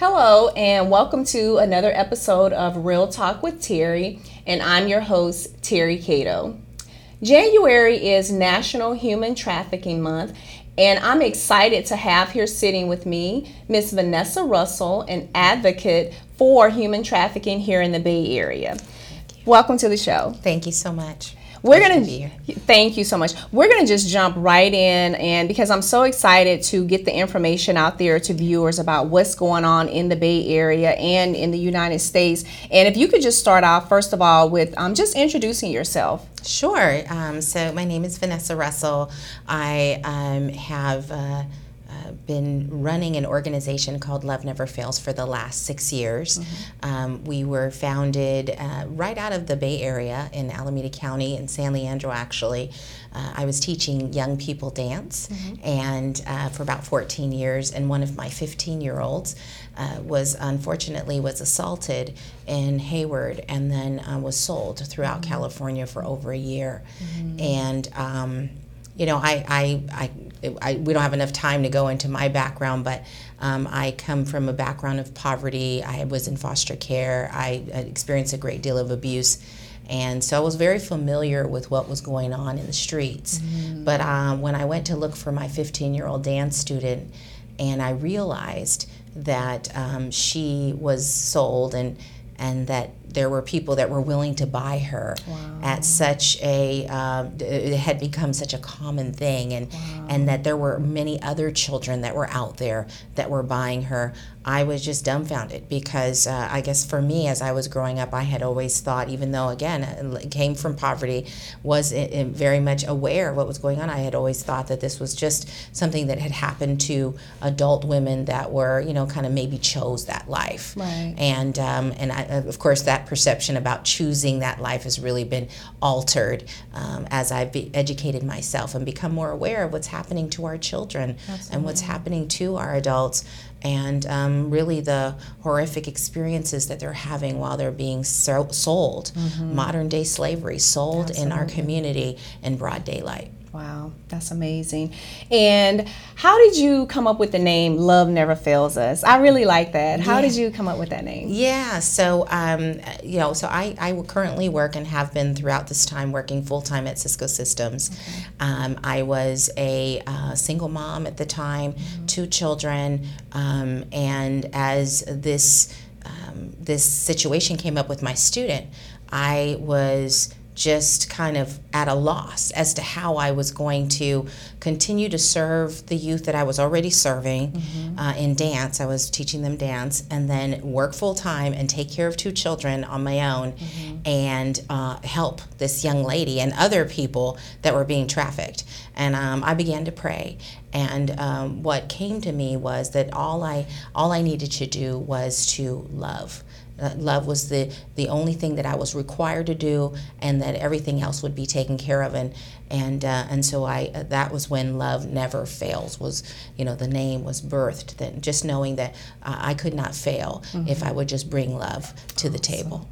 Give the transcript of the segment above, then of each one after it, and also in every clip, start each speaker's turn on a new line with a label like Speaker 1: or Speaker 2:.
Speaker 1: Hello, and welcome to another episode of Real Talk with Terry, and I'm your host, Terry Cato. January is National Human Trafficking Month, and I'm excited to have here sitting with me Miss Vanessa Russell, an advocate for human trafficking here in the Bay Area. Welcome to the show.
Speaker 2: Thank you so much.
Speaker 1: We're going to thank you so much. We're going to just jump right in and because I'm so excited to get the information out there to viewers about what's going on in the Bay Area and in the United States. And if you could just start off first of all with um, just introducing yourself.
Speaker 2: Sure. Um, so my name is Vanessa Russell. I um, have uh, been running an organization called Love Never Fails for the last six years. Mm-hmm. Um, we were founded uh, right out of the Bay Area in Alameda County in San Leandro, actually. Uh, I was teaching young people dance, mm-hmm. and uh, for about 14 years, and one of my 15 year olds uh, was unfortunately was assaulted in Hayward, and then uh, was sold throughout mm-hmm. California for over a year, mm-hmm. and. Um, you know, I, I, I, I, we don't have enough time to go into my background, but um, I come from a background of poverty. I was in foster care. I, I experienced a great deal of abuse. And so I was very familiar with what was going on in the streets. Mm-hmm. But um, when I went to look for my 15 year old dance student, and I realized that um, she was sold and and that there were people that were willing to buy her wow. at such a um, it had become such a common thing and wow. and that there were many other children that were out there that were buying her I was just dumbfounded because uh, I guess for me as I was growing up I had always thought even though again uh, came from poverty was very much aware of what was going on I had always thought that this was just something that had happened to adult women that were you know kind of maybe chose that life
Speaker 1: right.
Speaker 2: and um, and I, of course that that perception about choosing that life has really been altered um, as I've educated myself and become more aware of what's happening to our children Absolutely. and what's happening to our adults and um, really the horrific experiences that they're having while they're being so- sold, mm-hmm. modern day slavery, sold Absolutely. in our community in broad daylight.
Speaker 1: Wow, that's amazing. And how did you come up with the name Love Never Fails Us? I really like that. How yeah. did you come up with that name?
Speaker 2: Yeah, so, um, you know, so I, I currently work and have been throughout this time working full time at Cisco Systems. Okay. Um, I was a uh, single mom at the time, mm-hmm. two children, um, and as this, um, this situation came up with my student, I was just kind of at a loss as to how I was going to continue to serve the youth that I was already serving mm-hmm. uh, in dance. I was teaching them dance and then work full time and take care of two children on my own mm-hmm. and uh, help this young lady and other people that were being trafficked. And um, I began to pray. And um, what came to me was that all I all I needed to do was to love uh, love was the, the only thing that I was required to do, and that everything else would be taken care of. And and uh, and so I uh, that was when love never fails. Was you know the name was birthed. That just knowing that uh, I could not fail mm-hmm. if I would just bring love to the table.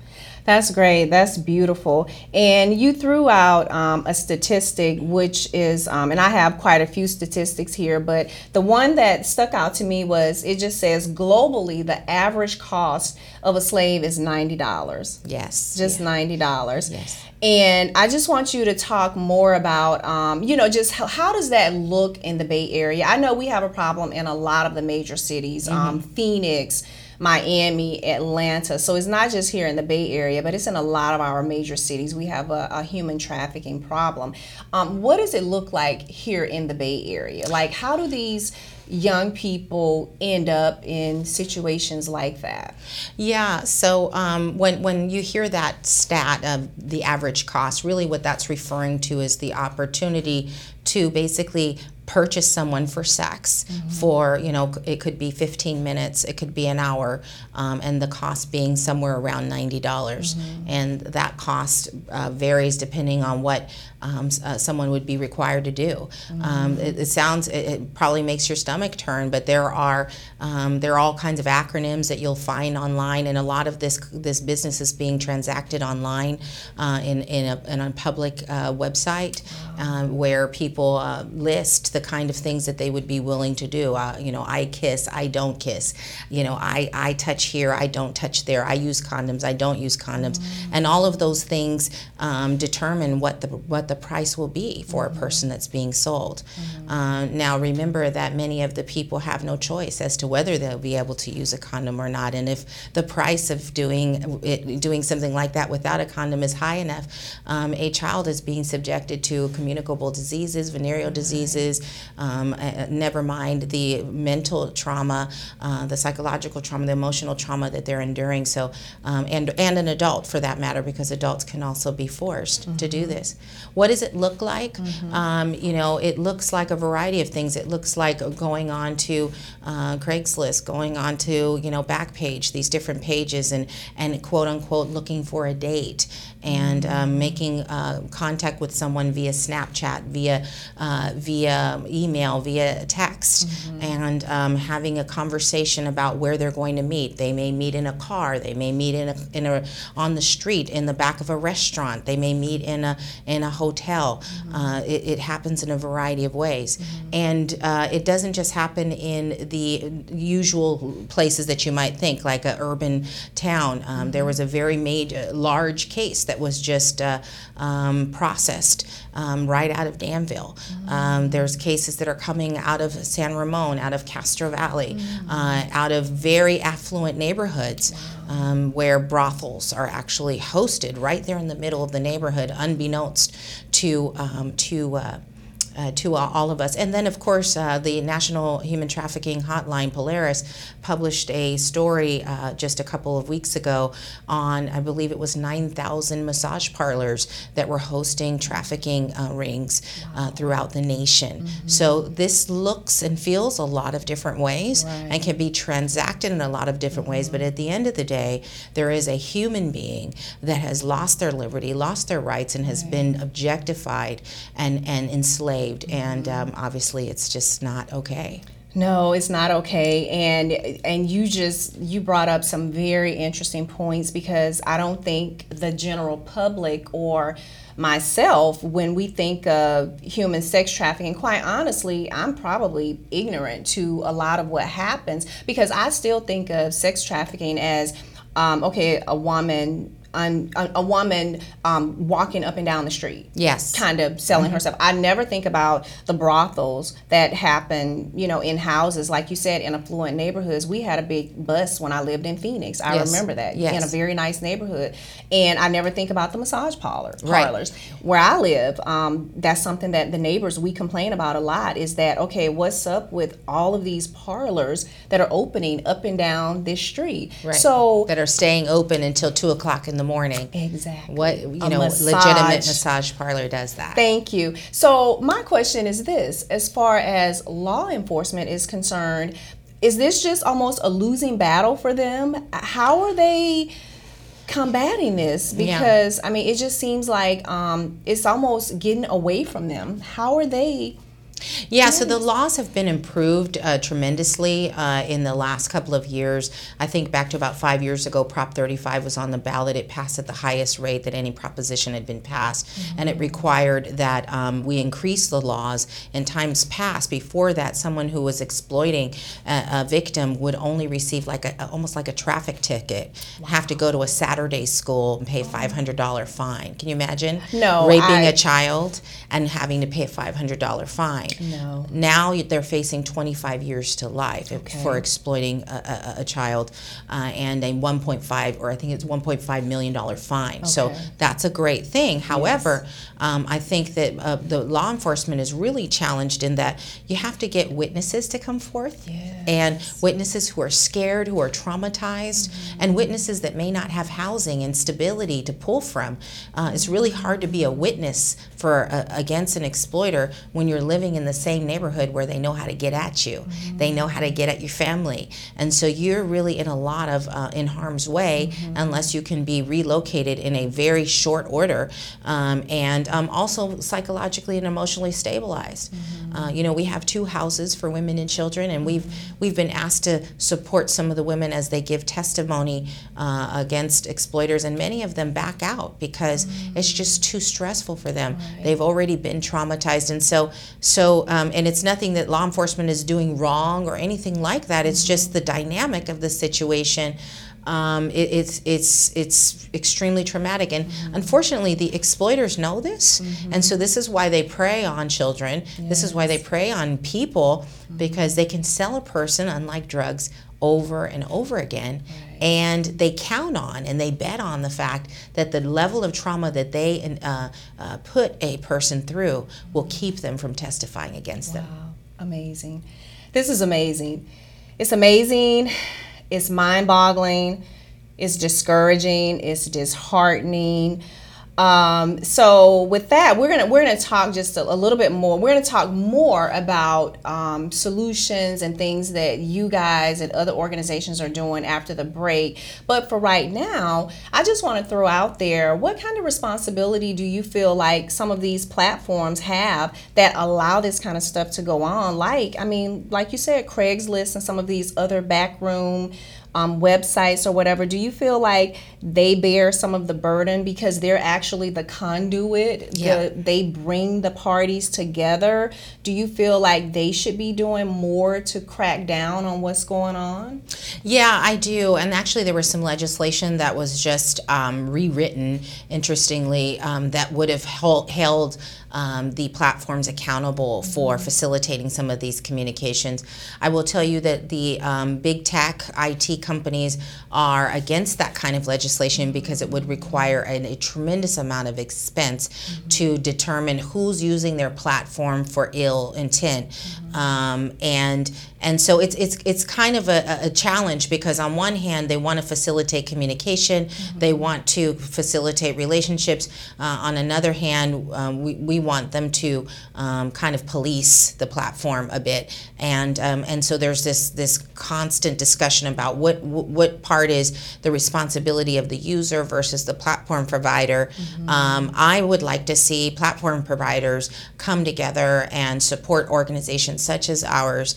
Speaker 1: That's great. That's beautiful. And you threw out um, a statistic, which is, um, and I have quite a few statistics here, but the one that stuck out to me was it just says globally the average cost of a slave is $90.
Speaker 2: Yes.
Speaker 1: Just
Speaker 2: yeah.
Speaker 1: $90.
Speaker 2: Yes.
Speaker 1: And I just want you to talk more about, um, you know, just how, how, does that look in the Bay Area? I know we have a problem in a lot of the major cities, um, mm-hmm. Phoenix. Miami, Atlanta. So it's not just here in the Bay Area, but it's in a lot of our major cities. We have a, a human trafficking problem. Um, what does it look like here in the Bay Area? Like, how do these young people end up in situations like that?
Speaker 2: Yeah, so um, when, when you hear that stat of the average cost, really what that's referring to is the opportunity to basically purchase someone for sex mm-hmm. for you know it could be 15 minutes it could be an hour um, and the cost being somewhere around $90 mm-hmm. and that cost uh, varies depending on what um, uh, someone would be required to do mm-hmm. um, it, it, sounds it, it, probably makes your stomach turn but there are um, there are all kinds of acronyms that you'll find online and a lot of this this business is being transacted online uh, in, in, a, in a public uh, website um, where people uh, list the kind of things that they would be willing to do. Uh, you know, I kiss, I don't kiss. You know, I, I touch here, I don't touch there. I use condoms, I don't use condoms. Mm-hmm. And all of those things um, determine what the, what the price will be for mm-hmm. a person that's being sold. Mm-hmm. Uh, now, remember that many of the people have no choice as to whether they'll be able to use a condom or not. And if the price of doing it, doing something like that without a condom is high enough, um, a child is being subjected to communicable diseases, venereal diseases, um, uh, never mind the mental trauma, uh, the psychological trauma, the emotional trauma that they're enduring. So, um, and and an adult for that matter, because adults can also be forced mm-hmm. to do mm-hmm. this. What does it look like? Mm-hmm. Um, you know, it looks like a variety of things. It looks like going on to uh, Craigslist, going on to you know Backpage, these different pages, and and quote unquote looking for a date and um, making uh, contact with someone via Snapchat, via uh, via email, via text, mm-hmm. and um, having a conversation about where they're going to meet. They may meet in a car. They may meet in a, in a on the street, in the back of a restaurant. They may meet in a in a hotel. Mm-hmm. Uh, it, it, happens in a variety of ways, mm-hmm. and uh, it doesn't just happen in the usual places that you might think, like an urban town. Um, there mm-hmm. was a very major, large case that was just uh, um, processed um, right out of Danville. Mm-hmm. Um, there's cases that are coming out of San Ramon, out of Castro Valley, mm-hmm. uh, out of very affluent neighborhoods. Wow. Um, where brothels are actually hosted right there in the middle of the neighborhood, unbeknownst to um, to uh, uh, to all of us. And then, of course, uh, the National Human Trafficking Hotline, Polaris, published a story uh, just a couple of weeks ago on, I believe it was 9,000 massage parlors that were hosting trafficking uh, rings uh, wow. throughout the nation. Mm-hmm. So this looks and feels a lot of different ways right. and can be transacted in a lot of different mm-hmm. ways. But at the end of the day, there is a human being that has lost their liberty, lost their rights, and has right. been objectified and, and enslaved enslaved, and um, obviously it's just not okay.
Speaker 1: No, it's not okay. And and you just you brought up some very interesting points because I don't think the general public or myself when we think of human sex trafficking quite honestly i'm probably ignorant to a lot of what happens because i still think of sex trafficking as um, okay a woman a, a woman um, walking up and down the street.
Speaker 2: Yes.
Speaker 1: Kind of selling mm-hmm. herself. I never think about the brothels that happen, you know, in houses. Like you said, in affluent neighborhoods. We had a big bus when I lived in Phoenix. I yes. remember that. Yes. In a very nice neighborhood. And I never think about the massage parlor, parlors. Right. Where I live, um, that's something that the neighbors, we complain about a lot is that, okay, what's up with all of these parlors that are opening up and down this street?
Speaker 2: Right. So that are staying open until 2 o'clock in the morning.
Speaker 1: Exactly.
Speaker 2: What you a know, massage. legitimate massage parlor does that.
Speaker 1: Thank you. So my question is this: as far as law enforcement is concerned, is this just almost a losing battle for them? How are they? combating this because yeah. I mean it just seems like um, it's almost getting away from them. How are they
Speaker 2: yeah, so the laws have been improved uh, tremendously uh, in the last couple of years. I think back to about five years ago, Prop 35 was on the ballot. It passed at the highest rate that any proposition had been passed, mm-hmm. and it required that um, we increase the laws. In times past, before that, someone who was exploiting a, a victim would only receive like a, almost like a traffic ticket, wow. have to go to a Saturday school and pay $500 fine. Can you imagine?
Speaker 1: No,
Speaker 2: raping I... a child and having to pay a $500 fine.
Speaker 1: No.
Speaker 2: Now they're facing 25 years to life okay. for exploiting a, a, a child uh, and a 1.5 or I think it's 1.5 million dollar fine. Okay. So that's a great thing. However, yes. um, I think that uh, the law enforcement is really challenged in that you have to get witnesses to come forth
Speaker 1: yes.
Speaker 2: and witnesses who are scared, who are traumatized, mm-hmm. and witnesses that may not have housing and stability to pull from. Uh, it's really hard to be a witness for uh, against an exploiter when you're living in the same neighborhood where they know how to get at you. Mm-hmm. They know how to get at your family. And so you're really in a lot of uh, in harm's way mm-hmm. unless you can be relocated in a very short order um, and um, also psychologically and emotionally stabilized. Mm-hmm. Uh, you know, we have two houses for women and children, and we've we've been asked to support some of the women as they give testimony uh, against exploiters, and many of them back out because it's just too stressful for them.
Speaker 1: Right.
Speaker 2: They've already been traumatized, and so so um, and it's nothing that law enforcement is doing wrong or anything like that. It's just the dynamic of the situation. Um, it, it's it's it's extremely traumatic, and unfortunately, the exploiters know this, and so this is why they prey on children. This is why they prey on people because they can sell a person, unlike drugs, over and over again, and they count on and they bet on the fact that the level of trauma that they uh, uh, put a person through will keep them from testifying against them.
Speaker 1: Wow, amazing. This is amazing. It's amazing. It's mind boggling. It's discouraging. It's disheartening. Um, so with that, we're gonna we're gonna talk just a, a little bit more. We're gonna talk more about um, solutions and things that you guys and other organizations are doing after the break. But for right now, I just want to throw out there: what kind of responsibility do you feel like some of these platforms have that allow this kind of stuff to go on? Like, I mean, like you said, Craigslist and some of these other backroom um, websites or whatever, do you feel like they bear some of the burden because they're actually the conduit?
Speaker 2: Yeah.
Speaker 1: The, they bring the parties together. Do you feel like they should be doing more to crack down on what's going on?
Speaker 2: Yeah, I do. And actually, there was some legislation that was just um, rewritten, interestingly, um, that would have held, held um, the platforms accountable for facilitating some of these communications. I will tell you that the um, big tech IT companies are against that kind of legislation because it would require a, a tremendous amount of expense to determine who's using their platform for ill intent. Um, and and so it's it's it's kind of a, a challenge because on one hand they want to facilitate communication, they want to facilitate relationships. Uh, on another hand, um, we, we want them to um, kind of police the platform a bit, and um, and so there's this this constant discussion about what what part is the responsibility of the user versus the platform provider. Um, I would like to see platform providers come together and support organizations such as ours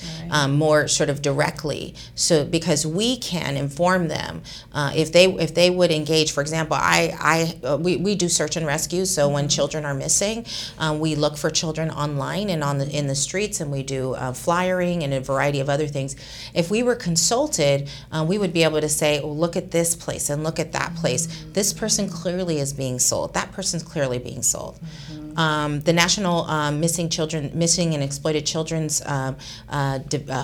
Speaker 2: um, more sort of directly, so because we can inform them uh, if they if they would engage. For example, I I uh, we, we do search and rescue, so when children are missing, um, we look for children online and on the in the streets, and we do uh, flyering and a variety of other things. If we were consulted, uh, we would be able to say, oh, look at this place and look at that place. This person clearly is being sold. That person's clearly being sold. Um, the National um, Missing Children, Missing and Exploited Children's um, uh, uh, uh,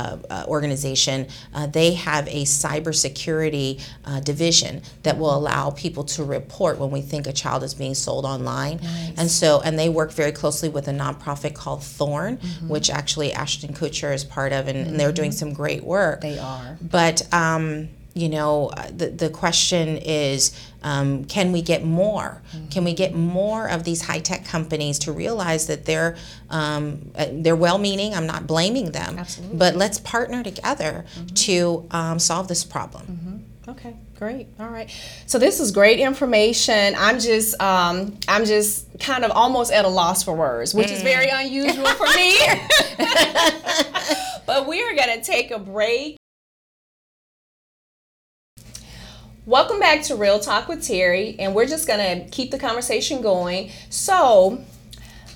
Speaker 2: organization, uh, they have a cybersecurity uh, division that will allow people to report when we think a child is being sold online. And so, and they work very closely with a nonprofit called Thorn, which actually Ashton Kutcher is part of, and, and they're doing some great work.
Speaker 1: They are.
Speaker 2: But um, you know, the the question is, um, can we get more? Can we get more of these high tech companies to realize that they're um, uh, they're well meaning? I'm not blaming them,
Speaker 1: Absolutely.
Speaker 2: but let's partner together to um, solve this problem.
Speaker 1: Okay, great. All right. So this is great information. I'm just um, I'm just kind of almost at a loss for words, which is very unusual for me. but we are going to take a break. Welcome back to Real Talk with Terry, and we're just going to keep the conversation going. So,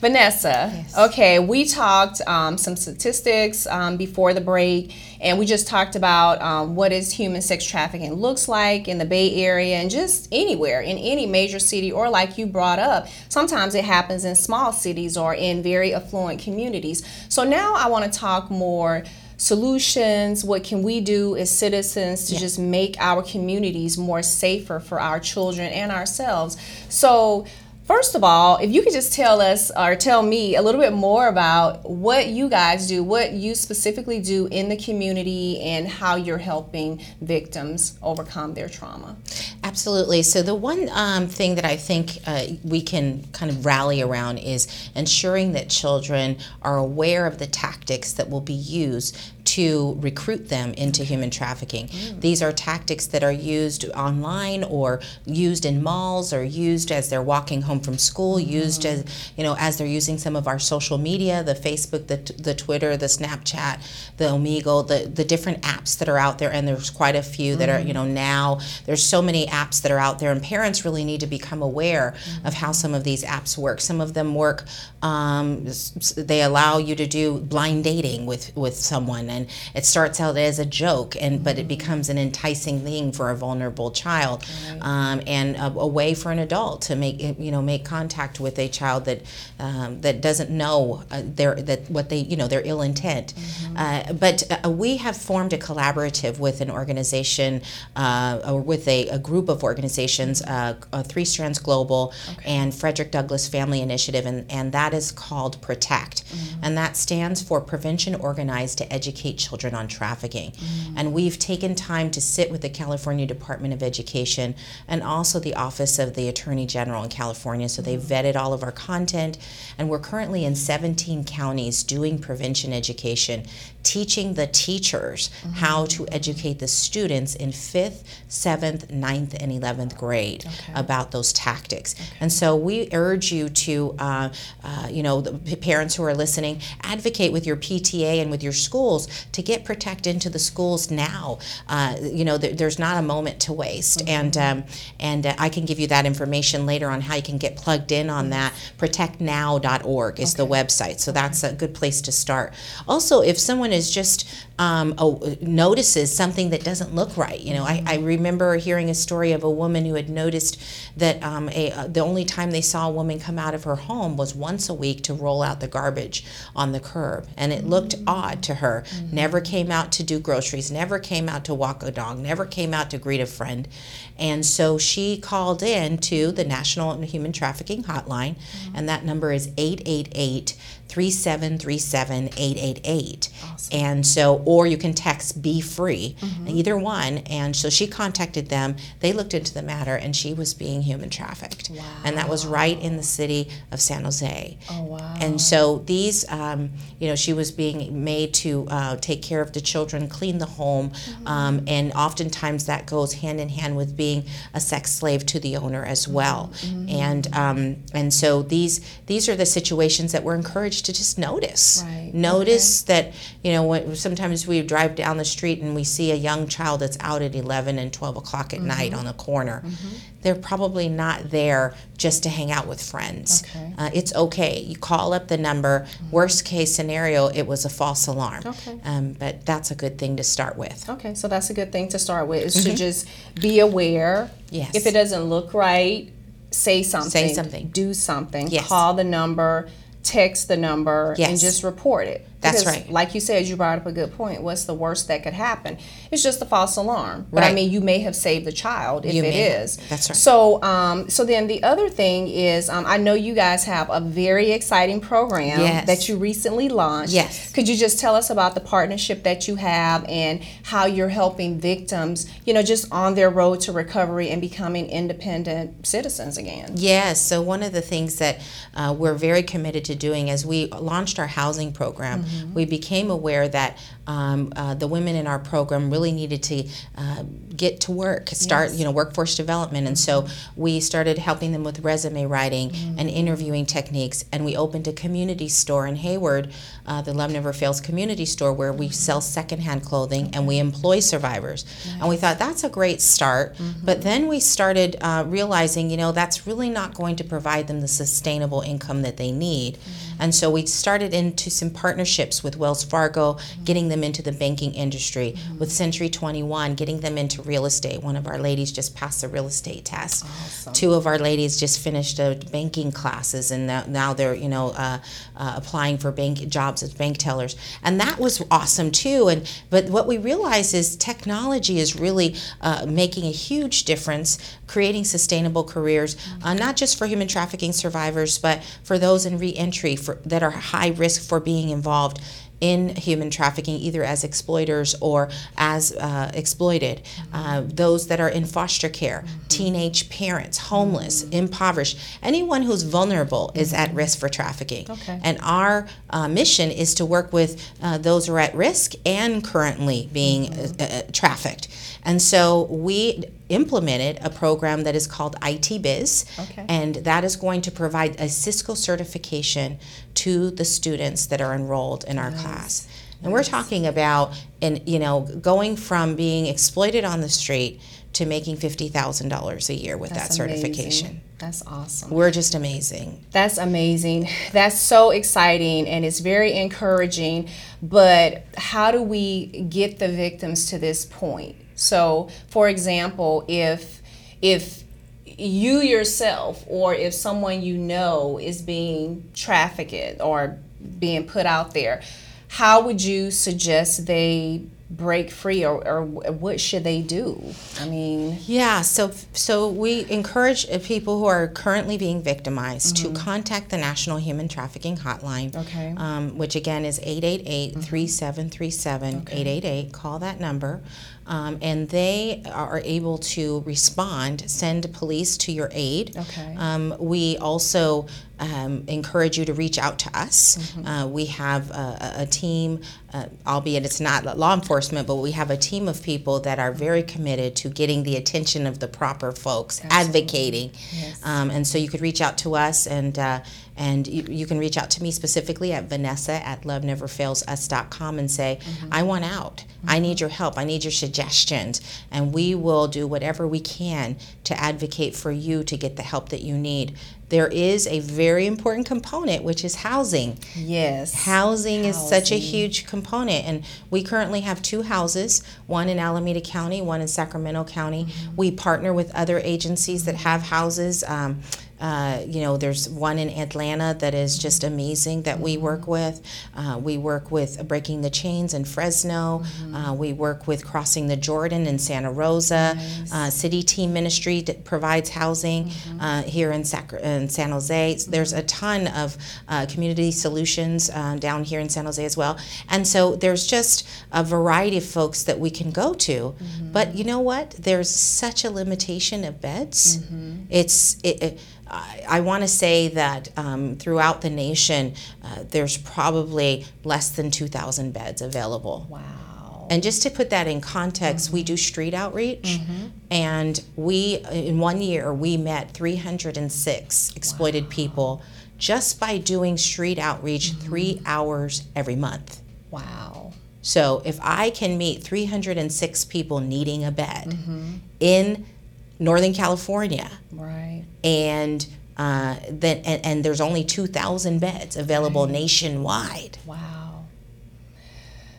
Speaker 1: Vanessa, okay, we talked um, some statistics um, before the break, and we just talked about um, what is human sex trafficking looks like in the Bay Area and just anywhere in any major city, or like you brought up, sometimes it happens in small cities or in very affluent communities. So now I want to talk more solutions. What can we do as citizens to just make our communities more safer for our children and ourselves? So First of all, if you could just tell us or tell me a little bit more about what you guys do, what you specifically do in the community, and how you're helping victims overcome their trauma.
Speaker 2: Absolutely. So, the one um, thing that I think uh, we can kind of rally around is ensuring that children are aware of the tactics that will be used to recruit them into human trafficking. These are tactics that are used online or used in malls or used as they're walking home from school, mm-hmm. used as you know as they're using some of our social media, the Facebook, the the Twitter, the Snapchat, the Omegle, the the different apps that are out there, and there's quite a few that are you know mm-hmm. now there's so many apps that are out there, and parents really need to become aware mm-hmm. of how some of these apps work. Some of them work um, they allow you to do blind dating with with someone, and it starts out as a joke, and but it becomes an enticing thing for a vulnerable child, um, and a, a way for an adult to make you know make contact with a child that um, that doesn't know uh, their that what they you know their ill intent. Uh, but uh, we have formed a collaborative with an organization uh, or with a, a group of organizations, uh, uh, Three Strands Global and Frederick Douglass Family Initiative, and, and that is called Protect. And that stands for Prevention Organized to Educate Children on Trafficking. And we've taken time to sit with the California Department of Education and also the Office of the Attorney General in California. So they vetted all of our content, and we're currently in 17 counties doing prevention education, teaching the teachers how to educate the students in fifth, seventh, ninth, and 11th grade about those tactics. And so we urge you to, uh, uh, you know, the parents who are listening, advocate with your PTA and with your schools to get Protect into the schools now. Uh, you know, there, there's not a moment to waste, and um, and uh, I can give you that information later on how you can get plugged in on that. ProtectNow.org is the website, so that's a good place to start. Also, if someone is just um, oh, notices something that doesn't look right, you know, I, I remember hearing a story of a woman who had noticed that um, a, uh, the only time they saw a woman come out of her home was once a week to roll out the garbage on the curb, and it looked odd to her. Never came out to do groceries, never came out to walk a dog, never came out to greet a friend, and so she called in to the National Human Trafficking Hotline, and that number is 888 3737 888. And so, or you can text Be Free, either one. And so she contacted them. They looked into the matter, and she was being human trafficked. Wow. And that was right in the city of San Jose.
Speaker 1: Oh wow.
Speaker 2: And so these, um, you know, she was being made to uh, take care of the children, clean the home, um, and oftentimes that goes hand in hand with being a sex slave to the owner as well. Mm-hmm. And um, and so these these are the situations that we're encouraged to just notice.
Speaker 1: Right.
Speaker 2: Notice that you know when, sometimes we drive down the street and we see a young child that's out at 11 and 12 o'clock at night mm-hmm. on the corner. Mm-hmm. They're probably not there just to hang out with friends.
Speaker 1: Okay.
Speaker 2: Uh, it's okay. You call up the number. Worst case scenario, it was a false alarm.
Speaker 1: Okay.
Speaker 2: Um, but that's a good thing to start with.
Speaker 1: Okay, so that's a good thing to start with is to just be aware.
Speaker 2: Mm-hmm. Yes.
Speaker 1: If it doesn't look right, say something.
Speaker 2: Say something.
Speaker 1: Do something.
Speaker 2: Yes.
Speaker 1: Call the number, text the number,
Speaker 2: yes.
Speaker 1: and just report it.
Speaker 2: That's
Speaker 1: Because,
Speaker 2: right.
Speaker 1: Like you said, you brought up a good point. What's the worst that could happen? It's just a false alarm. But I mean, you may have saved the child if
Speaker 2: You
Speaker 1: it
Speaker 2: have.
Speaker 1: is.
Speaker 2: That's right.
Speaker 1: So, um, so then the other thing is, um, I know you guys have a very exciting program
Speaker 2: Yes.
Speaker 1: that you recently launched.
Speaker 2: Yes.
Speaker 1: Could you just tell us about the partnership that you have and how you're helping victims, you know, just on their road to recovery and becoming independent citizens again?
Speaker 2: Yes. So one of the things that uh, we're very committed to doing as we launched our housing program, we became aware that um, uh, the women in our program really needed to uh, get to work, start, you know, workforce development, and so we started helping them with resume writing and interviewing techniques, and we opened a community store in Hayward, uh, the Love Never Fails community store, where we sell secondhand clothing and we employ survivors, and we thought that's a great start, but then we started uh, realizing, you know, that's really not going to provide them the sustainable income that they need. And so we started into some partnerships with Wells Fargo, getting them into the banking industry, with Century 21, getting them into real estate. One of our ladies just passed the real estate test. Two of our ladies just finished uh, banking classes, and now, they're, you know, uh, uh, applying for bank jobs as bank tellers. And that was awesome too. And but what we realize is technology is really uh, making a huge difference, creating sustainable careers, uh, not just for human trafficking survivors, but for those in reentry for, that are high risk for being involved in human trafficking, either as exploiters or as uh, exploited, uh, those that are in foster care, teenage parents, homeless, impoverished, anyone who's vulnerable is at risk for trafficking.
Speaker 1: Okay.
Speaker 2: And our uh, mission is to work with uh, those who are at risk and currently being uh, uh, trafficked. And so we implemented a program that is called IT Biz,
Speaker 1: Okay.
Speaker 2: and that is going to provide a Cisco certification to the students that are enrolled in our class. And we're talking about, and you know, going from being exploited on the street to making fifty thousand dollars a year with that certification.
Speaker 1: amazing. That's awesome.
Speaker 2: We're just amazing.
Speaker 1: That's amazing. That's so exciting and it's very encouraging. But how do we get the victims to this point? So, for example, if if you yourself or if someone you know is being trafficked or being put out there, how would you suggest they break free or, or what should they do? I mean,
Speaker 2: Yeah, so so we encourage uh, people who are currently being victimized to contact the National Human Trafficking Hotline,
Speaker 1: Okay.
Speaker 2: um, which again is 888-3737, 888. Call that number, um, and they are able to respond, send police to your aid.
Speaker 1: Okay.
Speaker 2: Um, we also um, encourage you to reach out to us.
Speaker 1: Mm-hmm.
Speaker 2: Uh, we have a, a- team, uh, albeit it's not law enforcement, but we have a team of people that are very committed to getting the attention of the proper folks, advocating.
Speaker 1: Yes.
Speaker 2: Um, and so you could reach out to us, and uh, and you, you can reach out to me specifically at Vanessa at loveneverfailsus.com and say, I want out. I need your help. I need your suggestions, and we will do whatever we can to advocate for you to get the help that you need. There is a very important component, which is housing.
Speaker 1: yes.
Speaker 2: Housing is such a huge component, and we currently have two houses one in Alameda County, one in Sacramento County.
Speaker 1: Mm-hmm.
Speaker 2: We partner with other agencies that have houses. Um, uh, you know, there's one in Atlanta that is just amazing that we
Speaker 1: Mm-hmm.
Speaker 2: work with. Uh, we work with Breaking the Chains in Fresno.
Speaker 1: Mm-hmm.
Speaker 2: Uh, we work with Crossing the Jordan in Santa Rosa. Uh, City Team Ministry that provides housing
Speaker 1: Mm-hmm.
Speaker 2: uh, here in, Sacra- in San Jose. There's a ton of uh, community solutions down here in San Jose as well. And so there's just a variety of folks that we can go to. But you know what? There's such a limitation of beds. It's it, it, I, I want to say that um, throughout the nation, uh, there's probably less than 2,000 beds available.
Speaker 1: Wow.
Speaker 2: And just to put that in context, we do street outreach, and we, in one year, we met 306 exploited people just by doing street outreach three hours every month.
Speaker 1: Wow.
Speaker 2: So if I can meet 306 people needing a bed in Northern California,
Speaker 1: Right.
Speaker 2: and uh, and, and there's only 2,000 beds available nationwide.
Speaker 1: Wow.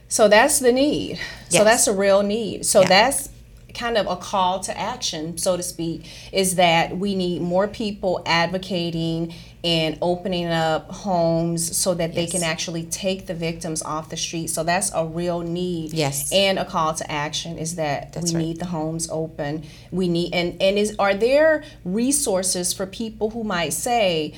Speaker 1: So that's the need. So that's a real need. So
Speaker 2: Yeah.
Speaker 1: that's kind of a call to action, so to speak, is that we need more people advocating and opening up homes so that they can actually take the victims off the street. So that's a real need.
Speaker 2: Yes.
Speaker 1: And a call to action is that
Speaker 2: That's
Speaker 1: we
Speaker 2: right.
Speaker 1: need the homes open. We need and and is are there resources for people who might say,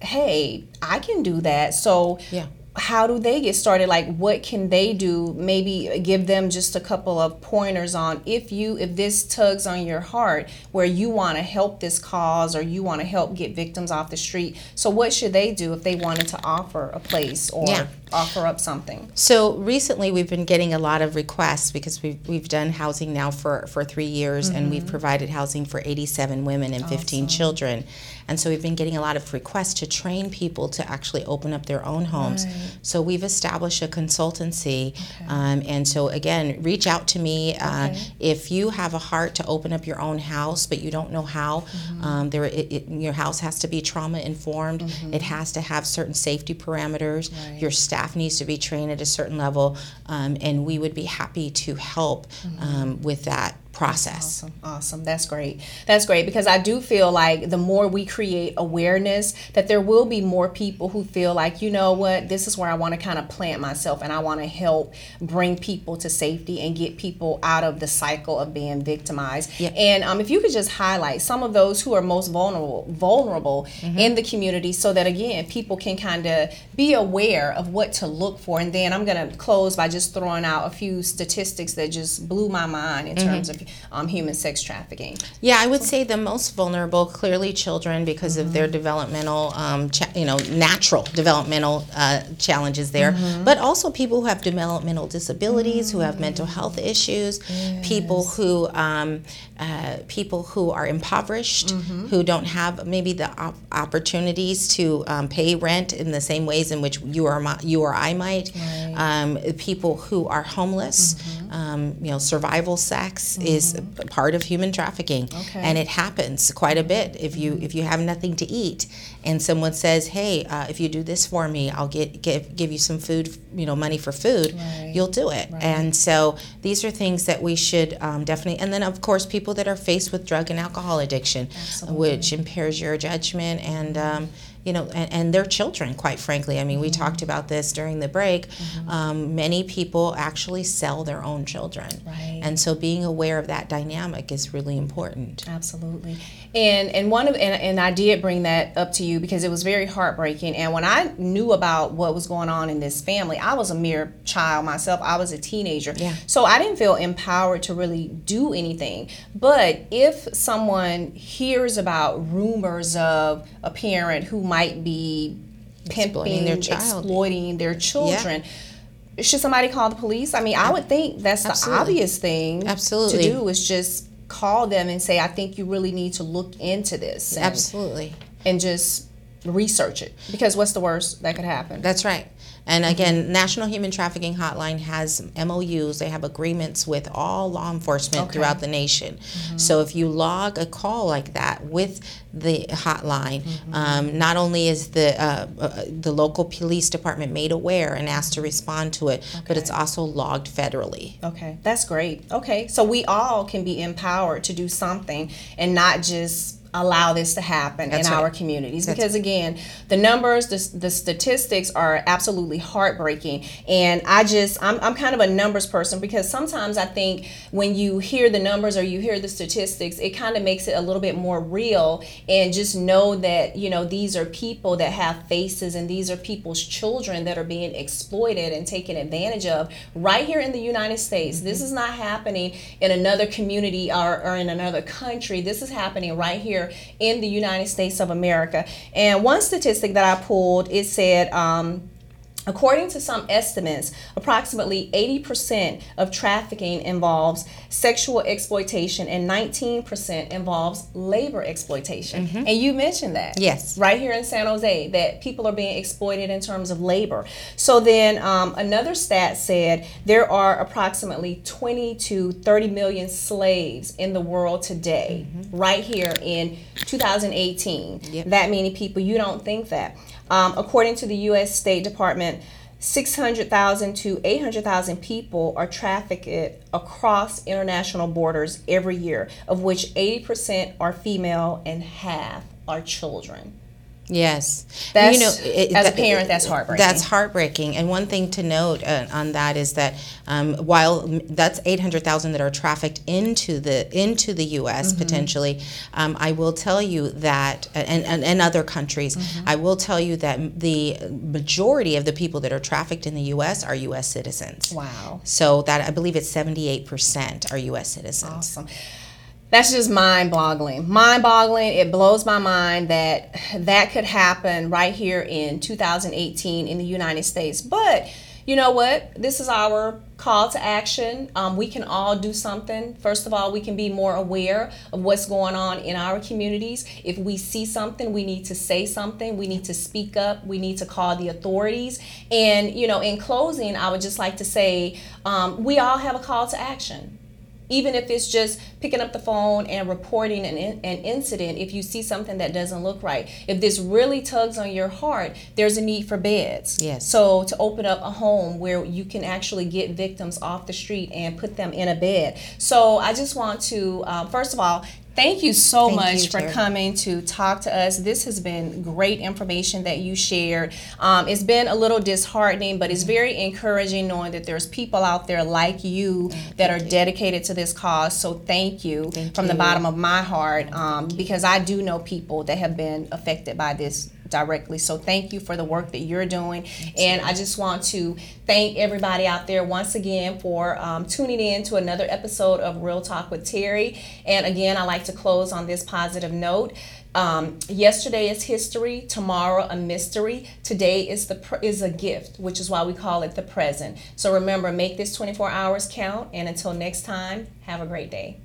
Speaker 1: "Hey, I can do that." So
Speaker 2: Yeah.
Speaker 1: How do they get started like what can they do maybe give them just a couple of pointers on if you if this tugs on your heart where you want to help this cause or you want to help get victims off the street so what should they do if they wanted to offer a place or
Speaker 2: Yeah.
Speaker 1: offer up something
Speaker 2: So recently, we've been getting a lot of requests because we've, we've done housing now for, for three years and we've mm-hmm. provided housing for 87 women and 15 children. And so we've been getting a lot of requests to train people to actually open up their own homes.
Speaker 1: Right.
Speaker 2: So we've established a consultancy. Um, and so, again, reach out to me uh,
Speaker 1: Okay.
Speaker 2: if you have a heart to open up your own house, but you don't know how. Um, there, it, it, your house has to be trauma informed, it has to have certain safety parameters.
Speaker 1: Right.
Speaker 2: Your staff needs to be trained at a certain level, um, and we would be happy to help um, with that process.
Speaker 1: Awesome. Awesome. That's great. That's great because I do feel like the more we create awareness, that there will be more people who feel like, you know what, this is where I want to kind of plant myself and I want to help bring people to safety and get people out of the cycle of being victimized.
Speaker 2: Yeah.
Speaker 1: And um, if you could just highlight some of those who are most vulnerable, vulnerable
Speaker 2: Mm-hmm.
Speaker 1: in the community, so that again people can kind of be aware of what to look for. And then I'm going to close by just throwing out a few statistics that just blew my mind in
Speaker 2: Mm-hmm.
Speaker 1: terms of um, human sex trafficking.
Speaker 2: Yeah, I would say the most vulnerable, clearly children, because of
Speaker 1: Mm-hmm.
Speaker 2: their developmental, um, cha- you know, natural developmental uh, challenges there.
Speaker 1: Mm-hmm.
Speaker 2: But also people who have developmental disabilities, who have mental health issues, people who, um, uh, people who are impoverished,
Speaker 1: Mm-hmm.
Speaker 2: who don't have maybe the op- opportunities to um, pay rent in the same ways in which you or my, you or I might.
Speaker 1: Right.
Speaker 2: Um, people who are homeless,
Speaker 1: Mm-hmm.
Speaker 2: um, you know, survival sex is a part of human trafficking,
Speaker 1: Okay.
Speaker 2: and it happens quite a bit. If you if you have nothing to eat, and someone says, "Hey, uh, if you do this for me, I'll get give give you some food, you know, money for food,"
Speaker 1: Right.
Speaker 2: you'll do it. And so these are things that we should um, definitely. And then of course, people that are faced with drug and alcohol addiction, which impairs your judgment and. Um, you know, and, and their children, quite frankly. I mean, we talked about this during the break. Um, many people actually sell their own children.
Speaker 1: Right.
Speaker 2: And so being aware of that dynamic is really important.
Speaker 1: Absolutely. And and one of and, and I did bring that up to you because it was very heartbreaking. And when I knew about what was going on in this family, I was a mere child myself. I was a teenager.
Speaker 2: Yeah.
Speaker 1: So I didn't feel empowered to really do anything. But if someone hears about rumors of a parent who might be
Speaker 2: Exploiting
Speaker 1: pimping,
Speaker 2: their child.
Speaker 1: exploiting their children, should somebody call the police? I mean, I would think that's the obvious thing
Speaker 2: Absolutely.
Speaker 1: to do is just call them and say, I think you really need to look into this and,
Speaker 2: Absolutely.
Speaker 1: and just research it. Because what's the worst that could happen?
Speaker 2: That's right. And again, National Human Trafficking Hotline has MOUs. They have agreements with all law enforcement
Speaker 1: Okay.
Speaker 2: throughout the nation. So if you log a call like that with the hotline, um, not only is the uh, uh, the local police department made aware and asked to respond to it, but it's also logged federally.
Speaker 1: Okay, that's great. Okay, so we all can be empowered to do something and not just allow this to happen
Speaker 2: That's
Speaker 1: in
Speaker 2: right.
Speaker 1: our communities.
Speaker 2: That's
Speaker 1: because again the numbers the, the statistics are absolutely heartbreaking. And i just I'm, I'm kind of a numbers person because sometimes i think when you hear the numbers or you hear the statistics it kind of makes it a little bit more real and just know that you know these are people that have faces and these are people's children that are being exploited and taken advantage of right here in the united states. This mm-hmm. is not happening in another community or, or in another country. This is happening right here in the united states of america. And one statistic that i pulled it said um, According to some estimates, approximately 80% of trafficking involves sexual exploitation and 19% involves labor exploitation. And you mentioned that.
Speaker 2: Yes.
Speaker 1: Right here in San Jose, that people are being exploited in terms of labor. So then um, another stat said there are approximately 20 to 30 million slaves in the world today, right here in 2018.
Speaker 2: Yep.
Speaker 1: That many people, you don't think that. Um, according to the U.S. State Department, 600,000 to 800,000 people are trafficked across international borders every year, of which 80% are female and half are children.
Speaker 2: Yes,
Speaker 1: That's- as a parent, that's heartbreaking.
Speaker 2: That's heartbreaking. And one thing to note uh, on that is that um, while that's eight hundred thousand that are trafficked into the into the U.S.
Speaker 1: Mm-hmm.
Speaker 2: potentially, um, I will tell you that, and and, and other countries,
Speaker 1: Mm-hmm.
Speaker 2: I will tell you that the majority of the people that are trafficked in the U.S. are U.S. citizens.
Speaker 1: Wow.
Speaker 2: So that I believe it's seventy eight percent are U.S. citizens.
Speaker 1: Awesome. That's just mind boggling. Mind boggling. It blows my mind that that could happen right here in 2018 in the United States. But you know what? This is our call to action. Um, we can all do something. First of all, we can be more aware of what's going on in our communities. If we see something, we need to say something. We need to speak up. We need to call the authorities. And, you know, in closing, I would just like to say um, we all have a call to action even if it's just picking up the phone and reporting an, in- an incident if you see something that doesn't look right. If this really tugs on your heart, there's a need for beds.
Speaker 2: Yes.
Speaker 1: So to open up a home where you can actually get victims off the street and put them in a bed. So I just want to, um, first of all, thank you so
Speaker 2: Thank
Speaker 1: much
Speaker 2: you,
Speaker 1: for coming to talk to us. This has been great information that you shared. Um, it's been a little disheartening, but it's very encouraging knowing that there's people out there like you that are dedicated to this cause. So thank you
Speaker 2: Thank
Speaker 1: from the bottom of my heart um, because I do know people that have been affected by this directly. So thank you for the work that you're doing. And I just want to thank everybody out there once again for um, tuning in to another episode of Real Talk with Terry. And again, I like to close on this positive note. Um, yesterday is history. Tomorrow a mystery. Today is the pr- is a gift, which is why we call it the present. So remember, make this 24 hours count. And until next time, have a great day.